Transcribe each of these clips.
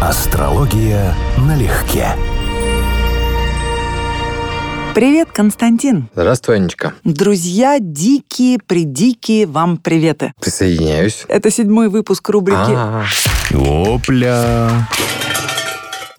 Астрология налегке. Привет, Константин. Здравствуй, Анечка. Друзья, дикие, придикие, вам приветы. Присоединяюсь. Это седьмой выпуск рубрики А, Опля!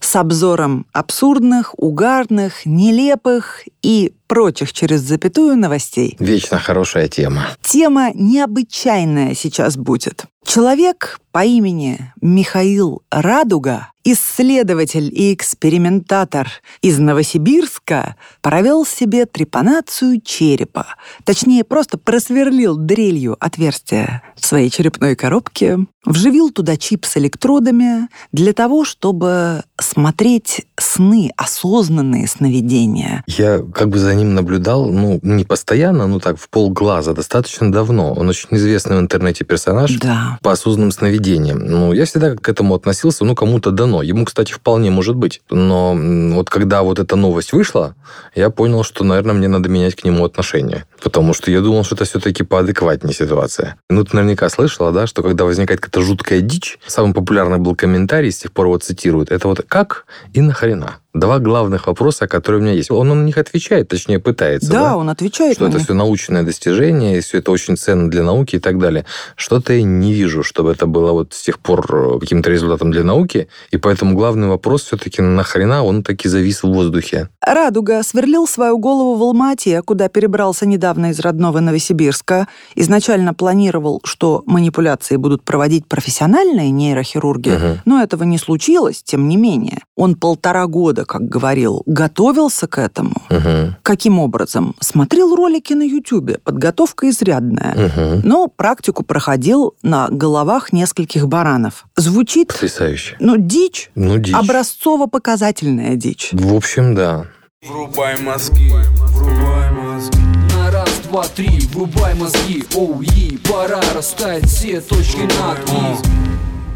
с обзором абсурдных, угарных, нелепых и прочих через запятую новостей. вечно хорошая тема. Тема необычайная сейчас будет. Человек по имени Михаил Радуга, исследователь и экспериментатор из Новосибирска, провел себе трепанацию черепа. Точнее, просто просверлил дрелью отверстие в своей черепной коробке, вживил туда чип с электродами для того, чтобы смотреть сны, осознанные сновидения. Я как бы за ним наблюдал, ну, не постоянно, ну так, в полглаза, достаточно давно. Он очень известный в интернете персонаж. Да. по осознанным сновидениям. Ну, я всегда к этому относился, ну, кому-то дано. Ему, кстати, вполне может быть. Но вот когда вот эта новость вышла, я понял, что, наверное, мне надо менять к нему отношение. Потому что я думал, что это все-таки поадекватнее ситуация. Ну, ты наверняка слышала, да, что когда возникает какая-то жуткая дичь, самый популярный был комментарий, с тех пор его цитируют, это вот «как» и «нахрена». Два главных вопроса, которые у меня есть. Он на них отвечает, точнее, пытается. Да, да? он отвечает что это них. все научное достижение, и все это очень ценно для науки и так далее. Что-то я не вижу, чтобы это было вот с тех пор э, каким-то результатом для науки, и поэтому главный вопрос все-таки нахрена он таки завис в воздухе. Радуга сверлил свою голову в Алмате, куда перебрался недавно из родного Новосибирска. Изначально планировал, что манипуляции будут проводить профессиональные нейрохирурги, Мгм. но этого не случилось, тем не менее. Он полтора года, как говорил, готовился к этому. Мгм. Каким образом? Смотрел ролики на Ютубе, подготовка изрядная. Мгм. Но практику проходил на головах нескольких баранов. Звучит, Потрясающе. ну, дичь, Ну, дичь. образцово-показательная дичь. В общем, да. Врубай мозги, врубай мозги. На раз, два, три, врубай мозги Оу, и пора расставить все точки над «и».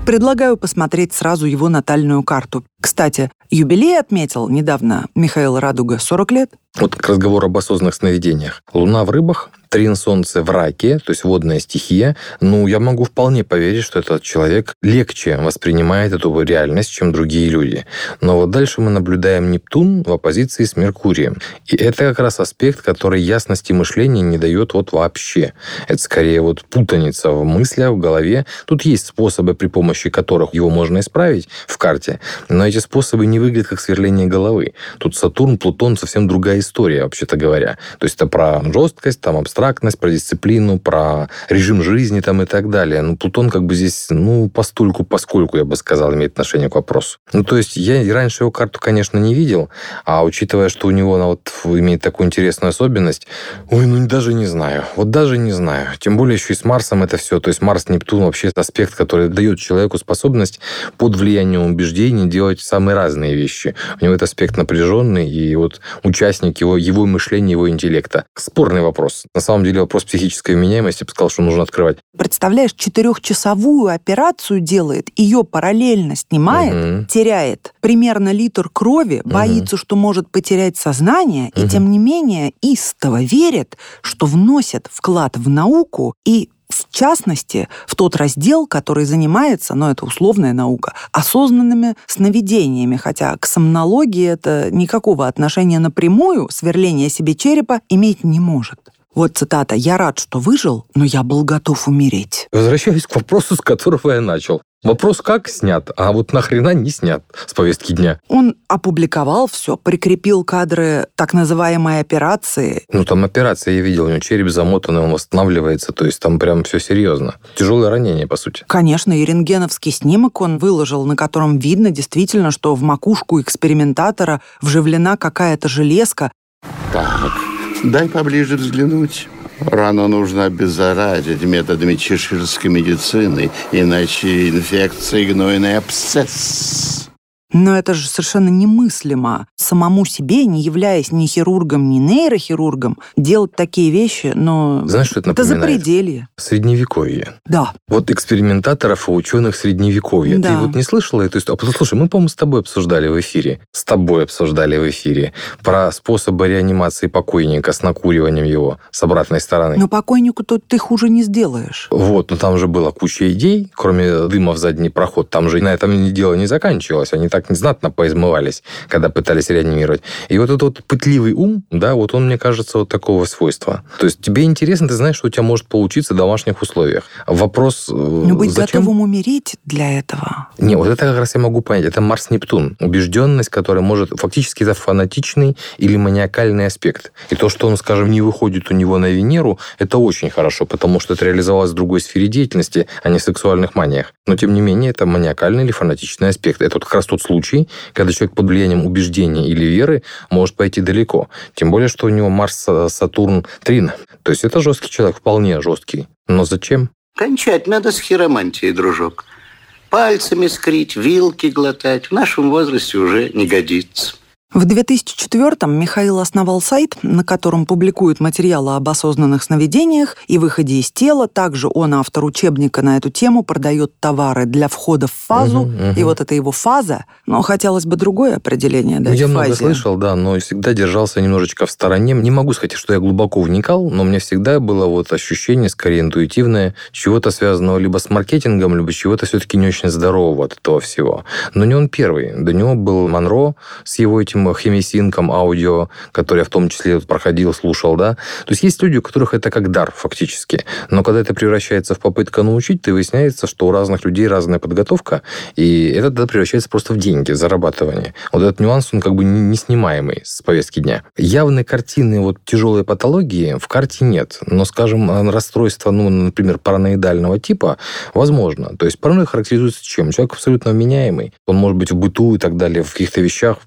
Предлагаю посмотреть сразу его натальную карту. Кстати, юбилей отметил недавно Михаил Радуга 40 лет. Вот к разговору об осознанных сновидениях. Луна в рыбах, Трин Солнце в раке, то есть водная стихия. Ну, я могу вполне поверить, что этот человек легче воспринимает эту реальность, чем другие люди. Но вот дальше мы наблюдаем Нептун в оппозиции с Меркурием. И это как раз аспект, который ясности мышления не дает вот вообще. Это скорее вот путаница в мыслях, в голове. Тут есть способы, при помощи которых его можно исправить в карте, но эти способы не выглядят как сверление головы. Тут Сатурн, Плутон совсем другая история, вообще-то говоря. То есть это про жесткость, там абстрактность, про дисциплину, про режим жизни там и так далее. Ну, Плутон как бы здесь, ну, постольку, поскольку, я бы сказал, имеет отношение к вопросу. Ну, то есть я раньше его карту, конечно, не видел, а учитывая, что у него она вот имеет такую интересную особенность, ой, ну, даже не знаю. Вот даже не знаю. Тем более еще и с Марсом это все. То есть Марс, Нептун вообще аспект, который дает человеку способность под влиянием убеждений делать самые разные вещи. У него этот аспект напряженный, и вот участник его, его мышления, его интеллекта. Спорный вопрос. На самом деле вопрос психической вменяемости, я бы сказал, что нужно открывать. Представляешь, четырехчасовую операцию делает, ее параллельно снимает, Мгм. теряет примерно литр крови, боится, что может потерять сознание, и Мгм. тем не менее истово верит, что вносит вклад в науку и в частности, в тот раздел, который занимается, но это условная наука, осознанными сновидениями, хотя к сомнологии это никакого отношения напрямую, сверление себе черепа иметь не может. Вот цитата «Я рад, что выжил, но я был готов умереть». Возвращаюсь к вопросу, с которого я начал. Вопрос как снят, а вот нахрена не снят с повестки дня. Он опубликовал все, прикрепил кадры так называемой операции. Ну, там операция, я видел, у него череп замотанный, он восстанавливается, то есть там прям все серьезно. Тяжелое ранение, по сути. Конечно, и рентгеновский снимок он выложил, на котором видно действительно, что в макушку экспериментатора вживлена какая-то железка. Так, дай поближе взглянуть. Рану нужно обеззаразить методами чеширской медицины, иначе инфекция гнойный абсцесс. Но это же совершенно немыслимо. Самому себе, не являясь ни хирургом, ни нейрохирургом, делать такие вещи, но... Знаешь, что это Это напоминает? запределье. Средневековье. Да. Вот экспериментаторов и ученых средневековья. Ты Да. вот не слышала эту историю? А, Слушай, мы, по-моему, с тобой обсуждали в эфире. С тобой обсуждали в эфире про способы реанимации покойника с накуриванием его с обратной стороны. Но покойнику тут ты хуже не сделаешь. Вот, но там же была куча идей, кроме дыма в задний проход. Там же на этом дело не заканчивалось. Они так незнатно поизмывались, когда пытались реанимировать. И вот этот вот пытливый ум, да, вот он, мне кажется, вот такого свойства. То есть тебе интересно, ты знаешь, что у тебя может получиться в домашних условиях. Вопрос, э, Но быть зачем? готовым умереть для этого. Не, вот это как раз я могу понять. Это Марс-Нептун. Убежденность, которая может... Фактически это фанатичный или маниакальный аспект. И то, что он, скажем, не выходит у него на Венеру, это очень хорошо, потому что это реализовалось в другой сфере деятельности, а не в сексуальных маниях. Но, тем не менее, это маниакальный или фанатичный аспект. Это вот как раз тот случай, когда человек под влиянием убеждения или веры может пойти далеко. Тем более, что у него Марс, Сатурн, Трин. То есть это жесткий человек, вполне жесткий. Но зачем? Кончать надо с хиромантией, дружок. Пальцами скрить, вилки глотать в нашем возрасте уже не годится. В 2004-м Михаил основал сайт, на котором публикует материалы об осознанных сновидениях и выходе из тела. Также он автор учебника на эту тему, продает товары для входа в фазу. Мгм, мгм. И вот это его фаза. Но хотелось бы другое определение дать я много фазе. слышал, да, но всегда держался немножечко в стороне. Не могу сказать, что я глубоко вникал, но у меня всегда было вот ощущение, скорее интуитивное, чего-то связанного либо с маркетингом, либо чего-то все-таки не очень здорового от этого всего. Но не он первый. До него был Монро с его этим хемисинком аудио, который я в том числе проходил, слушал, да. То есть есть люди, у которых это как дар фактически. Но когда это превращается в попытку научить, то выясняется, что у разных людей разная подготовка, и это тогда превращается просто в деньги, в зарабатывание. Вот этот нюанс, он как бы не- неснимаемый с повестки дня. Явной картины вот тяжелой патологии в карте нет. Но, скажем, расстройство, ну, например, параноидального типа, возможно. То есть паранойя характеризуется чем? Человек абсолютно вменяемый. Он может быть в быту и так далее, в каких-то вещах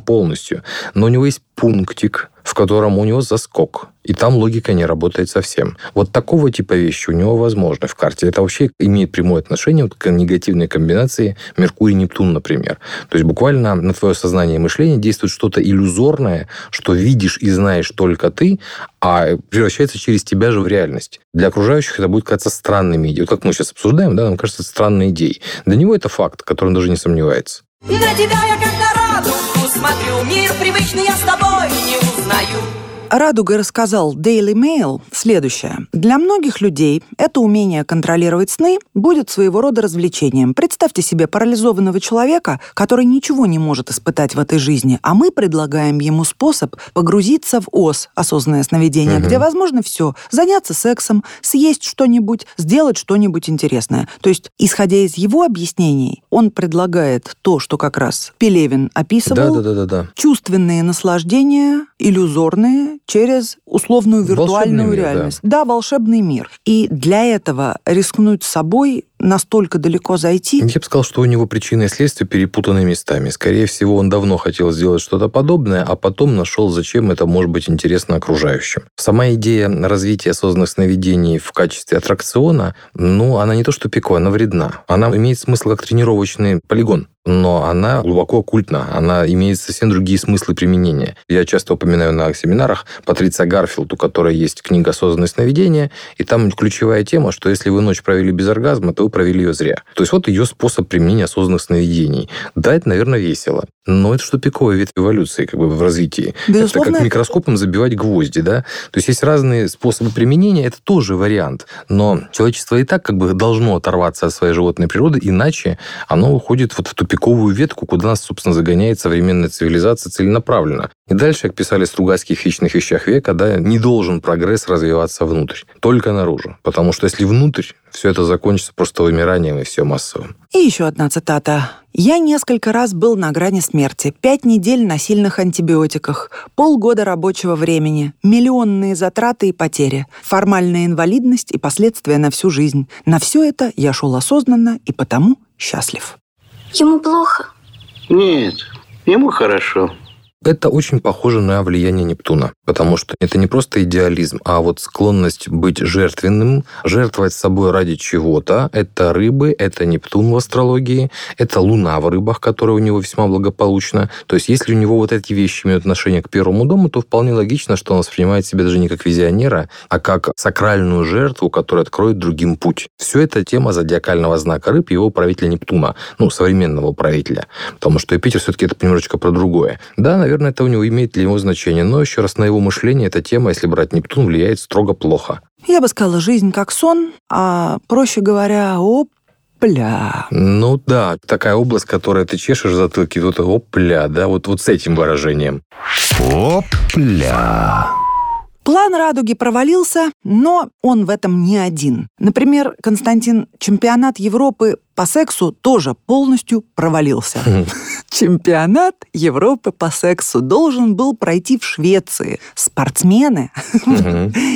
полностью. Но у него есть пунктик, в котором у него заскок, и там логика не работает совсем. Вот такого типа вещи у него возможны в карте. Это вообще имеет прямое отношение вот к негативной комбинации Меркурий-Нептун, например. То есть буквально на твое сознание и мышление действует что-то иллюзорное, что видишь и знаешь только ты, а превращается через тебя же в реальность. Для окружающих это будет казаться странными идеями. Вот как мы сейчас обсуждаем, да, нам кажется странной идеей. Для него это факт, который он даже не сомневается. На тебя я как на радугу смотрю Мир привычный я с тобой не узнаю Радуга рассказал Daily Mail следующее. Для многих людей это умение контролировать сны будет своего рода развлечением. Представьте себе парализованного человека, который ничего не может испытать в этой жизни, а мы предлагаем ему способ погрузиться в ОС, осознанное сновидение, Мгм. где возможно все. Заняться сексом, съесть что-нибудь, сделать что-нибудь интересное. То есть, исходя из его объяснений, он предлагает то, что как раз Пелевин описывал, Да, да, да, да, да. чувственные наслаждения, иллюзорные, через условную виртуальную Волшебный мир, реальность. Да. волшебный мир. И для этого рискнуть собой настолько далеко зайти. Я бы сказал, что у него причины и следствия перепутаны местами. Скорее всего, он давно хотел сделать что-то подобное, а потом нашел, зачем это может быть интересно окружающим. Сама идея развития осознанных сновидений в качестве аттракциона, ну, она не то что пиковая, она вредна. Она имеет смысл как тренировочный полигон но она глубоко оккультна, она имеет совсем другие смыслы применения. Я часто упоминаю на семинарах Патриция Гарфилд, у которой есть книга «Осознанное сновидение», и там ключевая тема, что если вы ночь провели без оргазма, то вы провели ее зря. То есть вот ее способ применения осознанных сновидений. Да, это, наверное, весело, но это что пиковая ветвь эволюции как бы в развитии. Безусловно, это как микроскопом забивать гвозди, да? То есть есть разные способы применения, это тоже вариант. Но человечество и так как бы должно оторваться от своей животной природы, иначе оно уходит вот в тупиковую ветку, куда нас, собственно, загоняет современная цивилизация целенаправленно. И дальше, как писали Стругацкие в «Хищных вещах века», да, не должен прогресс развиваться внутрь, только наружу. Потому что если внутрь, все это закончится просто вымиранием и все массовым. И еще одна цитата. «Я несколько раз был на грани смерти. Пять недель на сильных антибиотиках, полгода рабочего времени, миллионные затраты и потери, формальная инвалидность и последствия на всю жизнь. На все это я шел осознанно и потому счастлив». Ему плохо. Нет, ему хорошо. Это очень похоже на влияние Нептуна, потому что это не просто идеализм, а вот склонность быть жертвенным, жертвовать собой ради чего-то. Это рыбы, это Нептун в астрологии, это Луна в рыбах, которая у него весьма благополучна. То есть если у него вот эти вещи имеют отношение к первому дому, то вполне логично, что он воспринимает себя даже не как визионера, а как сакральную жертву, которая откроет другим путь. Все это тема зодиакального знака рыб его правителя Нептуна, ну, современного правителя. Потому что Юпитер все-таки это немножечко про другое. Да, наверное, это у него имеет для него значение, но еще раз на его мышление эта тема, если брать Нептун, влияет строго плохо. Я бы сказала, жизнь как сон, а, проще говоря, опля. Ну да, такая область, которая ты чешешь в затылке, тут опля, да, вот, вот с этим выражением. Опля. План «Радуги» провалился, но он в этом не один. Например, Константин, чемпионат Европы по сексу тоже полностью провалился. Чемпионат Европы по сексу должен был пройти в Швеции. Спортсмены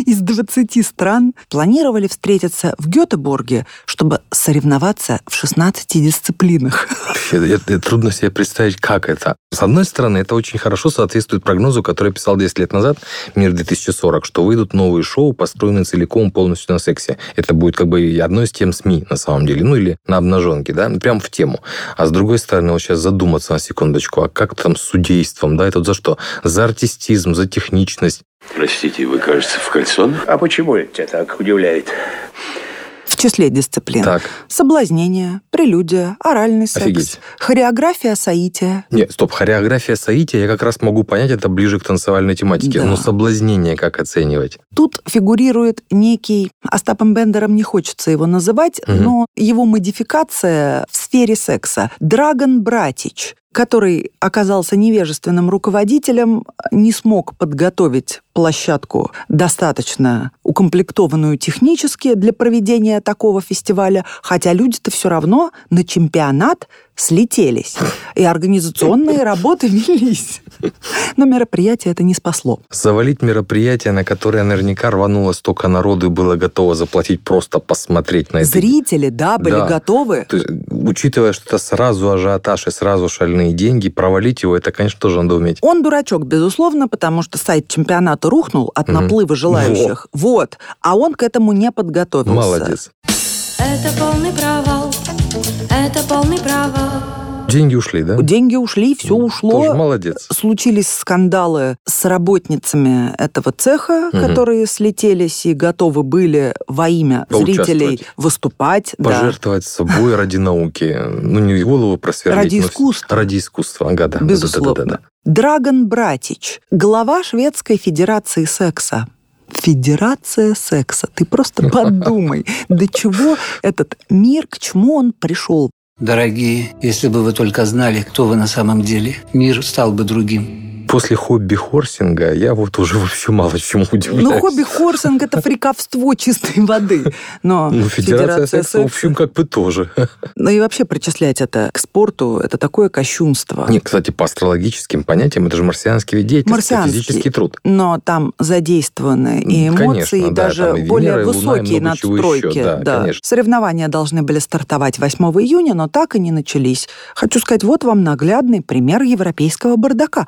из 20 стран планировали встретиться в Гетеборге, чтобы соревноваться в 16 дисциплинах. Вообще, трудно себе представить, как это. С одной стороны, это очень хорошо соответствует прогнозу, который писал 10 лет назад, «Мир 2040», что выйдут новые шоу, построенные целиком полностью на сексе. Это будет как бы и одной из тем СМИ, на самом деле. Ну, или на обнаженке, да, прям в тему. А с другой стороны, вот сейчас задуматься на секундочку, а как там с судейством, да, это за что? За артистизм, за техничность. Простите, вы, кажется, в кальсон? А почему это тебя так удивляет? Числе дисциплин. Так. Соблазнение, прелюдия, оральный секс, Офигеть. хореография соития. Нет, стоп, хореография соития, я как раз могу понять, это ближе к танцевальной тематике. Да. Но соблазнение как оценивать? Тут фигурирует некий, Остапом Бендером не хочется его называть, Мгм. но его модификация в сфере секса. Драгон Братич, который оказался невежественным руководителем, не смог подготовить площадку достаточно укомплектованную технически для проведения такого фестиваля, хотя люди-то все равно на чемпионат слетелись. И организационные работы велись. Но мероприятие это не спасло. Завалить мероприятие, на которое наверняка рвануло столько народу и было готово заплатить просто посмотреть на это. Зрители, да, были Да. готовы. То есть, учитывая, что это сразу ажиотаж и сразу шальные деньги, провалить его, это, конечно, тоже надо уметь. Он дурачок, безусловно, потому что сайт чемпионата рухнул от Мгм. наплыва желающих. Вот. А он к этому не подготовился. Молодец. Это полный провал, это полный провал. Деньги ушли, да? Деньги ушли, все ушло. Тоже молодец. Случились скандалы с работницами этого цеха, Мгм. которые слетелись и готовы были во имя зрителей выступать. да. Пожертвовать собой ради науки. Ну, не голову просверлить. Ради искусства. Ради искусства, ага, да. Безусловно. Да-да-да-да. Драгон Братич, глава Шведской Федерации секса. Федерация секса. Ты просто подумай, до чего этот мир, к чему он пришел. Дорогие, если бы вы только знали, кто вы на самом деле, мир стал бы другим. После хобби-хорсинга я вот уже вообще мало чему удивляюсь. Ну, хобби-хорсинг – это фриковство чистой воды. Но Ну, федерация, секса, в общем, как бы тоже. Ну и вообще причислять это к спорту – это такое кощунство. Нет, кстати, по астрологическим понятиям, это же марсианский вид деятельности, Марсианский. физический труд. Но там задействованы и эмоции, конечно, и да, даже там и Венера, более Луна, и высокие чего надстройки. еще, да, конечно. Соревнования должны были стартовать 8 июня, но так и не начались. Хочу сказать, вот вам наглядный пример европейского бардака.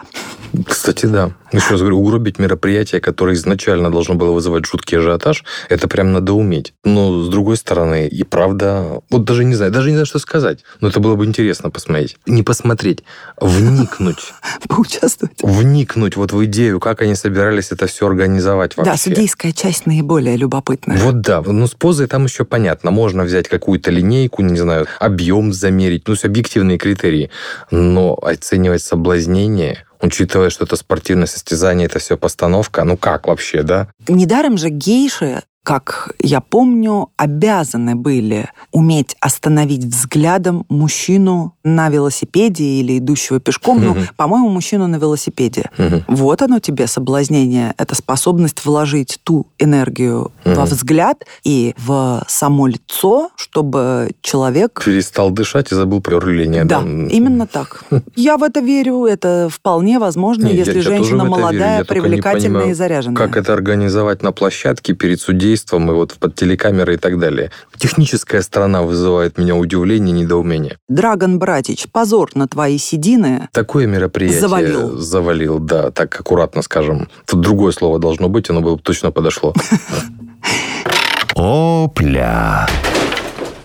Кстати, да. Еще раз говорю, угробить мероприятие, которое изначально должно было вызывать жуткий ажиотаж, это прям надо уметь. Но, с другой стороны, и правда... Вот даже не знаю, даже не знаю, что сказать. Но это было бы интересно посмотреть. Не посмотреть, вникнуть. Поучаствовать. Вникнуть вот в идею, как они собирались это все организовать вообще. Да, судейская часть наиболее любопытная. Вот да, ну с позой там еще понятно. Можно взять какую-то линейку, не знаю, объем замерить, ну, объективные критерии. Но оценивать соблазнение, учитывая, что это спортивное состязание, это все постановка, ну как вообще, да? Недаром же гейши, как я помню, обязаны были уметь остановить взглядом мужчину на велосипеде или идущего пешком. Ну, по-моему, мужчину на велосипеде. Вот оно тебе, соблазнение. Это способность вложить ту энергию во взгляд и в само лицо, чтобы человек... Перестал дышать и забыл про руление. Да, именно так. Я в это верю. Это вполне возможно, Не, я- если я женщина это верю, молодая, я привлекательная и заряженная. Как это организовать на площадке перед судейством, судейством, и вот под телекамеры и так далее. Техническая сторона вызывает меня удивление, недоумение. Драгон Братич, позор на твои седины. Такое мероприятие Завалил. завалил, да, так аккуратно скажем. Тут другое слово должно быть, оно бы точно подошло. Опля.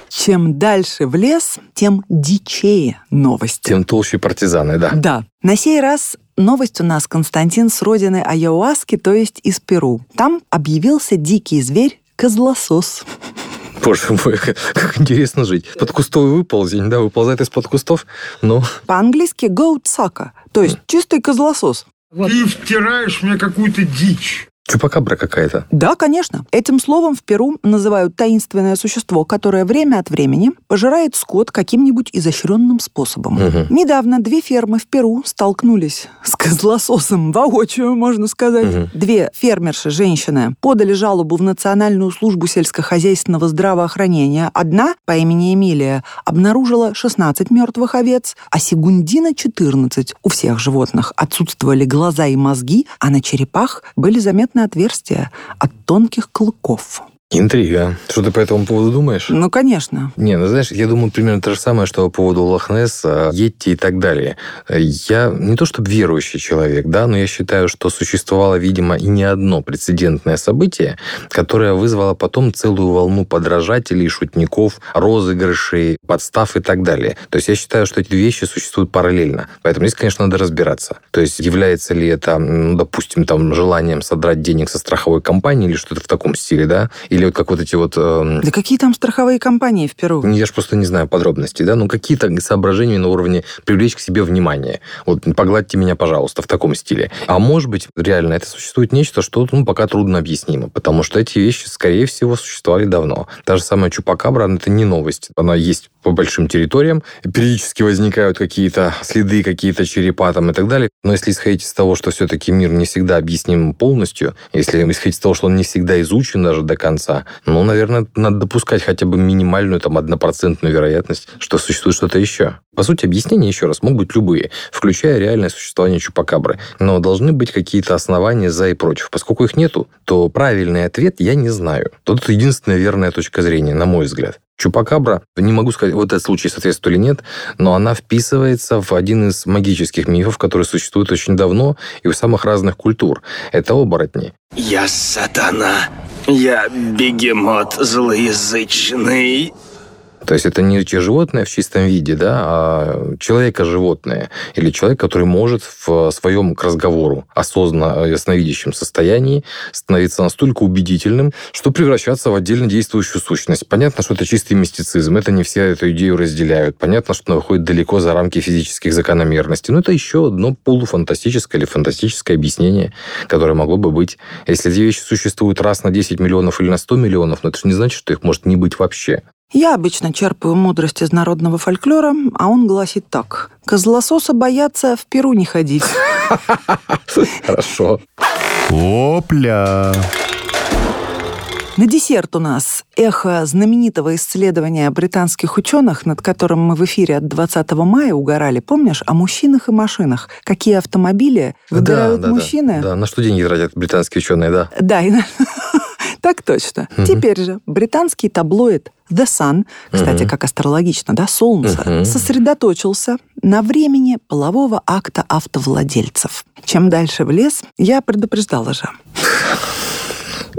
Чем дальше в лес, тем дичее новости. Тем толще партизаны, да. Да. На сей раз новость у нас, Константин, с родины Айоаски, то есть из Перу. Там объявился дикий зверь козлосос. Боже мой, как, как интересно жить. Подкустовый выползень, да, выползает из-под кустов. Ну, По-английски goat sucker, то есть чистый козлосос. Ты втираешь мне какую-то дичь. Чупакабра какая-то. Да, конечно. Этим словом в Перу называют таинственное существо, которое время от времени пожирает скот каким-нибудь изощренным способом. Мгм. Недавно две фермы в Перу столкнулись с козлососом воочию, можно сказать. Мгм. Две фермерши, женщины, подали жалобу в Национальную службу сельскохозяйственного здравоохранения. Одна, по имени Эмилия, обнаружила 16 мертвых овец, а Сигундина — 14. У всех животных отсутствовали глаза и мозги, а на черепах были заметны отверстия от тонких клыков. Интрига. Что ты по этому поводу думаешь? Ну, конечно. Не, ну знаешь, я думаю примерно то же самое, что по поводу Лохнесса, Йетти и так далее. Я не то чтобы верующий человек, да, но я считаю, что существовало, видимо, и не одно прецедентное событие, которое вызвало потом целую волну подражателей, шутников, розыгрышей, подстав и так далее. То есть я считаю, что эти вещи существуют параллельно. Поэтому здесь, конечно, надо разбираться. То есть является ли это, ну, допустим, там, желанием содрать денег со страховой компании или что-то в таком стиле, да? Или вот как вот эти вот... эм, Да какие там страховые компании в Перу? я же просто не знаю подробностей, да, ну какие-то соображения на уровне привлечь к себе внимание. Вот погладьте меня, пожалуйста, в таком стиле. А может быть, реально это существует нечто, что ну, пока трудно объяснимо, потому что эти вещи, скорее всего, существовали давно. Та же самая Чупакабра, это не новость. Она есть по большим территориям. Периодически возникают какие-то следы, какие-то черепа там и так далее. Но если исходить из того, что все-таки мир не всегда объясним полностью, если исходить из того, что он не всегда изучен даже до конца, ну, наверное, надо допускать хотя бы минимальную там однопроцентную вероятность, что существует что-то еще. По сути, объяснения, еще раз, могут быть любые, включая реальное существование Чупакабры. Но должны быть какие-то основания за и против. Поскольку их нету, то правильный ответ я не знаю. Тут единственная верная точка зрения, на мой взгляд. Чупакабра, не могу сказать, вот этот случай соответствует или нет, но она вписывается в один из магических мифов, который существует очень давно и у самых разных культур. Это оборотни. Я сатана. Я бегемот злоязычный. То есть это не животное в чистом виде, да, а человека-животное. Или человек, который может в своем к разговору осознанно ясновидящем состоянии становиться настолько убедительным, что превращаться в отдельно действующую сущность. Понятно, что это чистый мистицизм, это не все эту идею разделяют. Понятно, что она выходит далеко за рамки физических закономерностей. Но это еще одно полуфантастическое или фантастическое объяснение, которое могло бы быть. Если эти вещи существуют раз на 10 миллионов или на 100 миллионов, но это же не значит, что их может не быть вообще. Я обычно черпаю мудрость из народного фольклора, а он гласит так. Козлососа боятся в Перу не ходить. Хорошо. Опля. На десерт у нас эхо знаменитого исследования британских ученых, над которым мы в эфире от 20 мая угорали. Помнишь? О мужчинах и машинах. Какие автомобили выбирают да, да, мужчины? Да, да, на что деньги тратят британские ученые, да. Да, и так точно. Мгм. Теперь же британский таблоид The Sun, кстати, Мгм. как астрологично, да, Солнце, Мгм. сосредоточился на времени полового акта автовладельцев. Чем дальше в лес, я предупреждала же.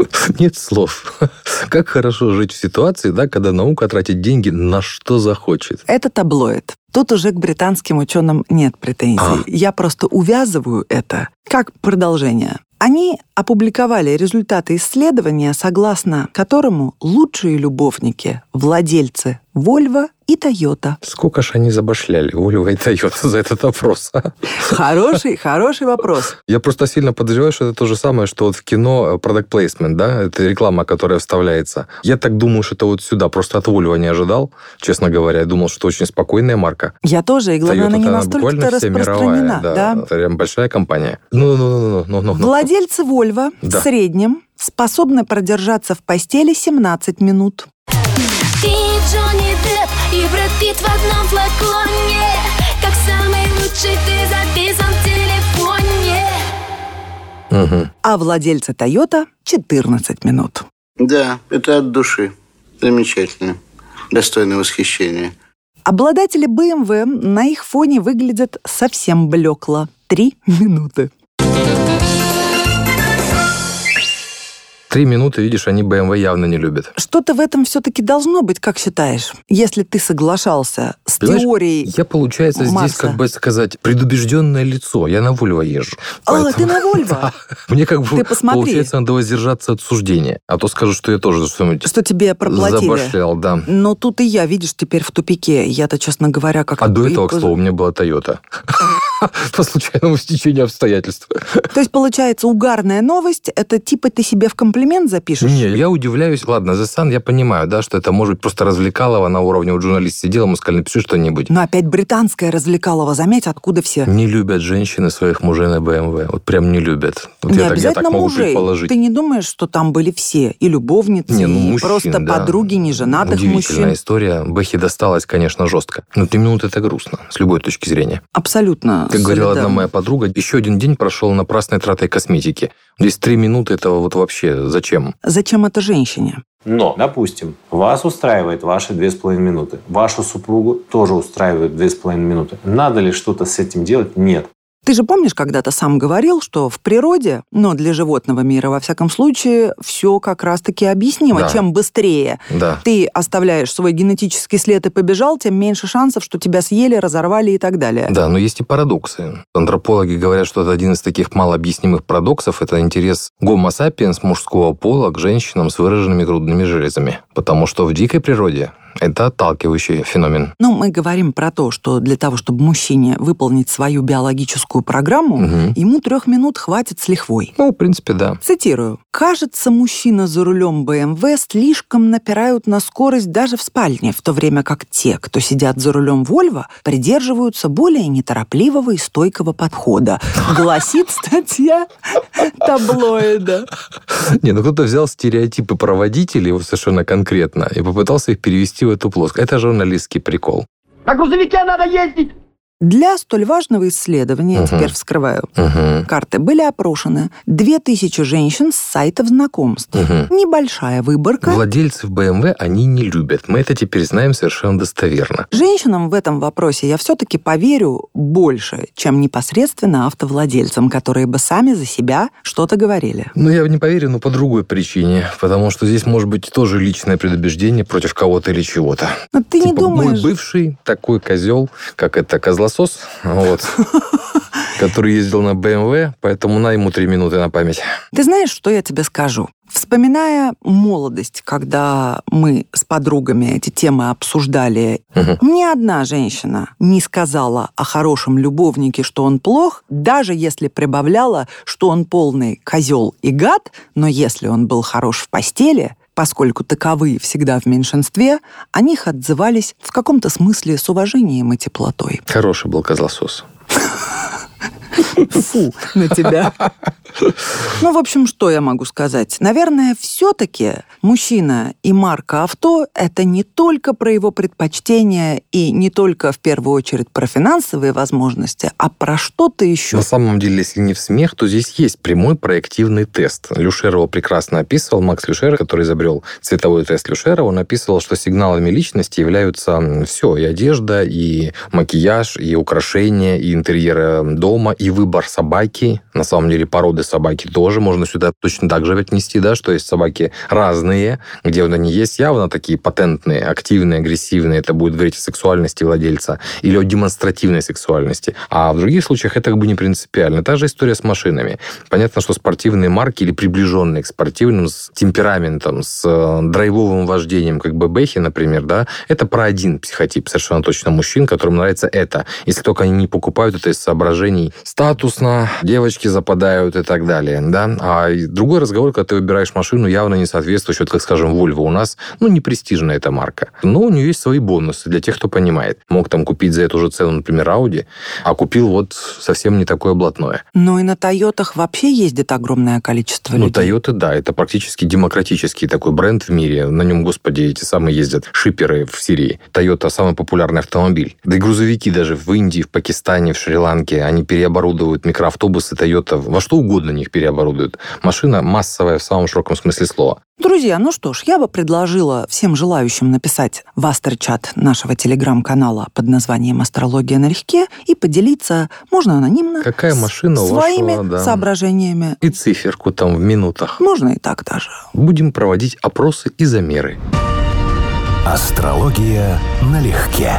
Нет слов. Как хорошо жить в ситуации, да, когда наука тратит деньги на что захочет. Это таблоид. Тут уже к британским ученым нет претензий. А. Я просто увязываю это как продолжение. Они опубликовали результаты исследования, согласно которому лучшие любовники – владельцы Volvo и Toyota. Сколько ж они забашляли, Volvo и Toyota, за этот опрос? а? Хороший, хороший вопрос. Я просто сильно подозреваю, что это то же самое, что вот в кино э, product placement, да, это реклама, которая вставляется. Я так думаю, что это вот сюда, просто от Volvo не ожидал, честно говоря. Я думал, что очень спокойная марка. Я тоже, и главное, она не настолько распространена. мировая, да, да. Это прям большая компания. Ну, ну, ну, ну, ну, ну, ну. Владельцы Volvo Да. в среднем способны продержаться в постели 17 минут. Джонни Депп и Брэд Питт в одном флаконе Как самый лучший ты записан в телефоне Мгм. а владельцы Toyota 14 минут. Да, это от души. Замечательно. Достойное восхищение. Обладатели BMW на их фоне выглядят совсем блекло. Три минуты. Три минуты, видишь, они BMW явно не любят. Что-то в этом все-таки должно быть, как считаешь? Если ты соглашался с Понимаешь, теорией Я, получается, здесь, Марса. как бы сказать, предубежденное лицо. Я на Вольво езжу. А, ты на Вольво? Мне как бы, получается, надо воздержаться от суждения. А то скажу, что я тоже что-нибудь Что тебе проплатили? забашлял, да. Но тут и я, видишь, теперь в тупике. Я-то, честно говоря, как... А до этого, к слову, у меня была Тойота. По случайному стечению обстоятельств. То есть, получается, угарная новость, это типа ты себе в комплимент запишешь? Не, я удивляюсь. Ладно, The Sun, я понимаю, да, что это может быть просто развлекалово на уровне вот журналист сидел, ему сказали, напиши что-нибудь. Но опять британская развлекалова, заметь, откуда все. Не любят женщины своих мужей на BMW. Вот прям не любят. Вот не я, так, я обязательно так могу мужей. предположить. Ты не думаешь, что там были все? И любовницы, Не, ну, и мужчин, просто да. подруги неженатых Удивительная мужчин. история. Бэхе досталась, конечно, жестко. Но три минуты это грустно, с любой точки зрения. Абсолютно. Как говорила одна моя подруга, еще один день прошел напрасной тратой косметики. Здесь три минуты этого вот вообще зачем? Зачем это женщине? Но, допустим, вас устраивает ваши две с половиной минуты. Вашу супругу тоже устраивает две с половиной минуты. Надо ли что-то с этим делать? Нет. Ты же помнишь, когда-то сам говорил, что в природе, но для животного мира, во всяком случае, все как раз-таки объяснимо. Да. Чем быстрее Да. ты оставляешь свой генетический след и побежал, тем меньше шансов, что тебя съели, разорвали и так далее. Да, но есть и парадоксы. Антропологи говорят, что это один из таких малообъяснимых парадоксов. Это интерес гомо сапиенс мужского пола к женщинам с выраженными грудными железами. Потому что в дикой природе это отталкивающий феномен. Ну, мы говорим про то, что для того, чтобы мужчине выполнить свою биологическую программу, Мгм. ему трех минут хватит с лихвой. Ну, в принципе, да. Цитирую. «Кажется, мужчина за рулем БМВ слишком напирают на скорость даже в спальне, в то время как те, кто сидят за рулем Вольво, придерживаются более неторопливого и стойкого подхода», гласит статья таблоида. Не, ну кто-то взял стереотипы про водителей вот совершенно конкретно и попытался их перевести в эту плоскость. Это журналистский прикол. На грузовике надо ездить! Для столь важного исследования, Мгм. теперь вскрываю, Мгм. карты были опрошены 2000 женщин с сайтов знакомств. Мгм. Небольшая выборка. Владельцев BMW они не любят. Мы это теперь знаем совершенно достоверно. Женщинам в этом вопросе я все-таки поверю больше, чем непосредственно автовладельцам, которые бы сами за себя что-то говорили. Ну, я не поверю, но по другой причине. Потому что здесь может быть тоже личное предубеждение против кого-то или чего-то. Но ты не Типа, думаешь... Мой бывший такой козел, как это, козлосос, вот, который ездил на BMW, поэтому на ему три минуты на память. Ты знаешь, что я тебе скажу? Вспоминая молодость, когда мы с подругами эти темы обсуждали, Мгм. ни одна женщина не сказала о хорошем любовнике, что он плох, даже если прибавляла, что он полный козел и гад, но если он был хорош в постели, поскольку таковые всегда в меньшинстве, о них отзывались в каком-то смысле с уважением и теплотой. Хороший был козлосос. Фу на тебя. Ну, в общем, что я могу сказать? Наверное, все-таки мужчина и марка авто – это не только про его предпочтения и не только, в первую очередь, про финансовые возможности, а про что-то еще. На самом деле, если не в смех, то здесь есть прямой проективный тест. Люшер его прекрасно описывал. Макс Люшер, который изобрел цветовой тест Люшера, он описывал, что сигналами личности являются все, и одежда, и макияж, и украшения, и интерьеры дома, и выбор собаки. На самом деле, породы собаки тоже можно сюда точно так же отнести, да, что есть собаки разные, где вот они есть явно такие патентные, активные, агрессивные. Это будет говорить о сексуальности владельца или о демонстративной сексуальности. А в других случаях это как бы не принципиально. Та же история с машинами. Понятно, что спортивные марки или приближенные к спортивным с темпераментом, с э, драйвовым вождением, как бы Бэхи, например, да, это про один психотип совершенно точно мужчин, которым нравится это. Если только они не покупают это из соображений статусно, девочки западают и так далее, да. А другой разговор, когда ты выбираешь машину, явно не соответствующую, вот как, скажем, Volvo у нас, ну, не престижная эта марка. Но у нее есть свои бонусы для тех, кто понимает. Мог там купить за эту же цену, например, Audi, а купил вот совсем не такое блатное. Но и на Тойотах вообще ездит огромное количество Ну, людей. Toyota, да, это практически демократический такой бренд в мире. На нем, господи, эти самые ездят шиперы в Сирии. Toyota самый популярный автомобиль. Да и грузовики даже в Индии, в Пакистане, в Шри-Ланке, они переоборудованы переоборудуют микроавтобусы Toyota, во что угодно них переоборудуют. Машина массовая в самом широком смысле слова. Друзья, ну что ж, я бы предложила всем желающим написать в астер-чат нашего телеграм-канала под названием «Астрология налегке» и поделиться, можно анонимно, Какая машина у своими вашего, да. соображениями. И циферку там в минутах. Можно и так даже. Будем проводить опросы и замеры. Астрология налегке.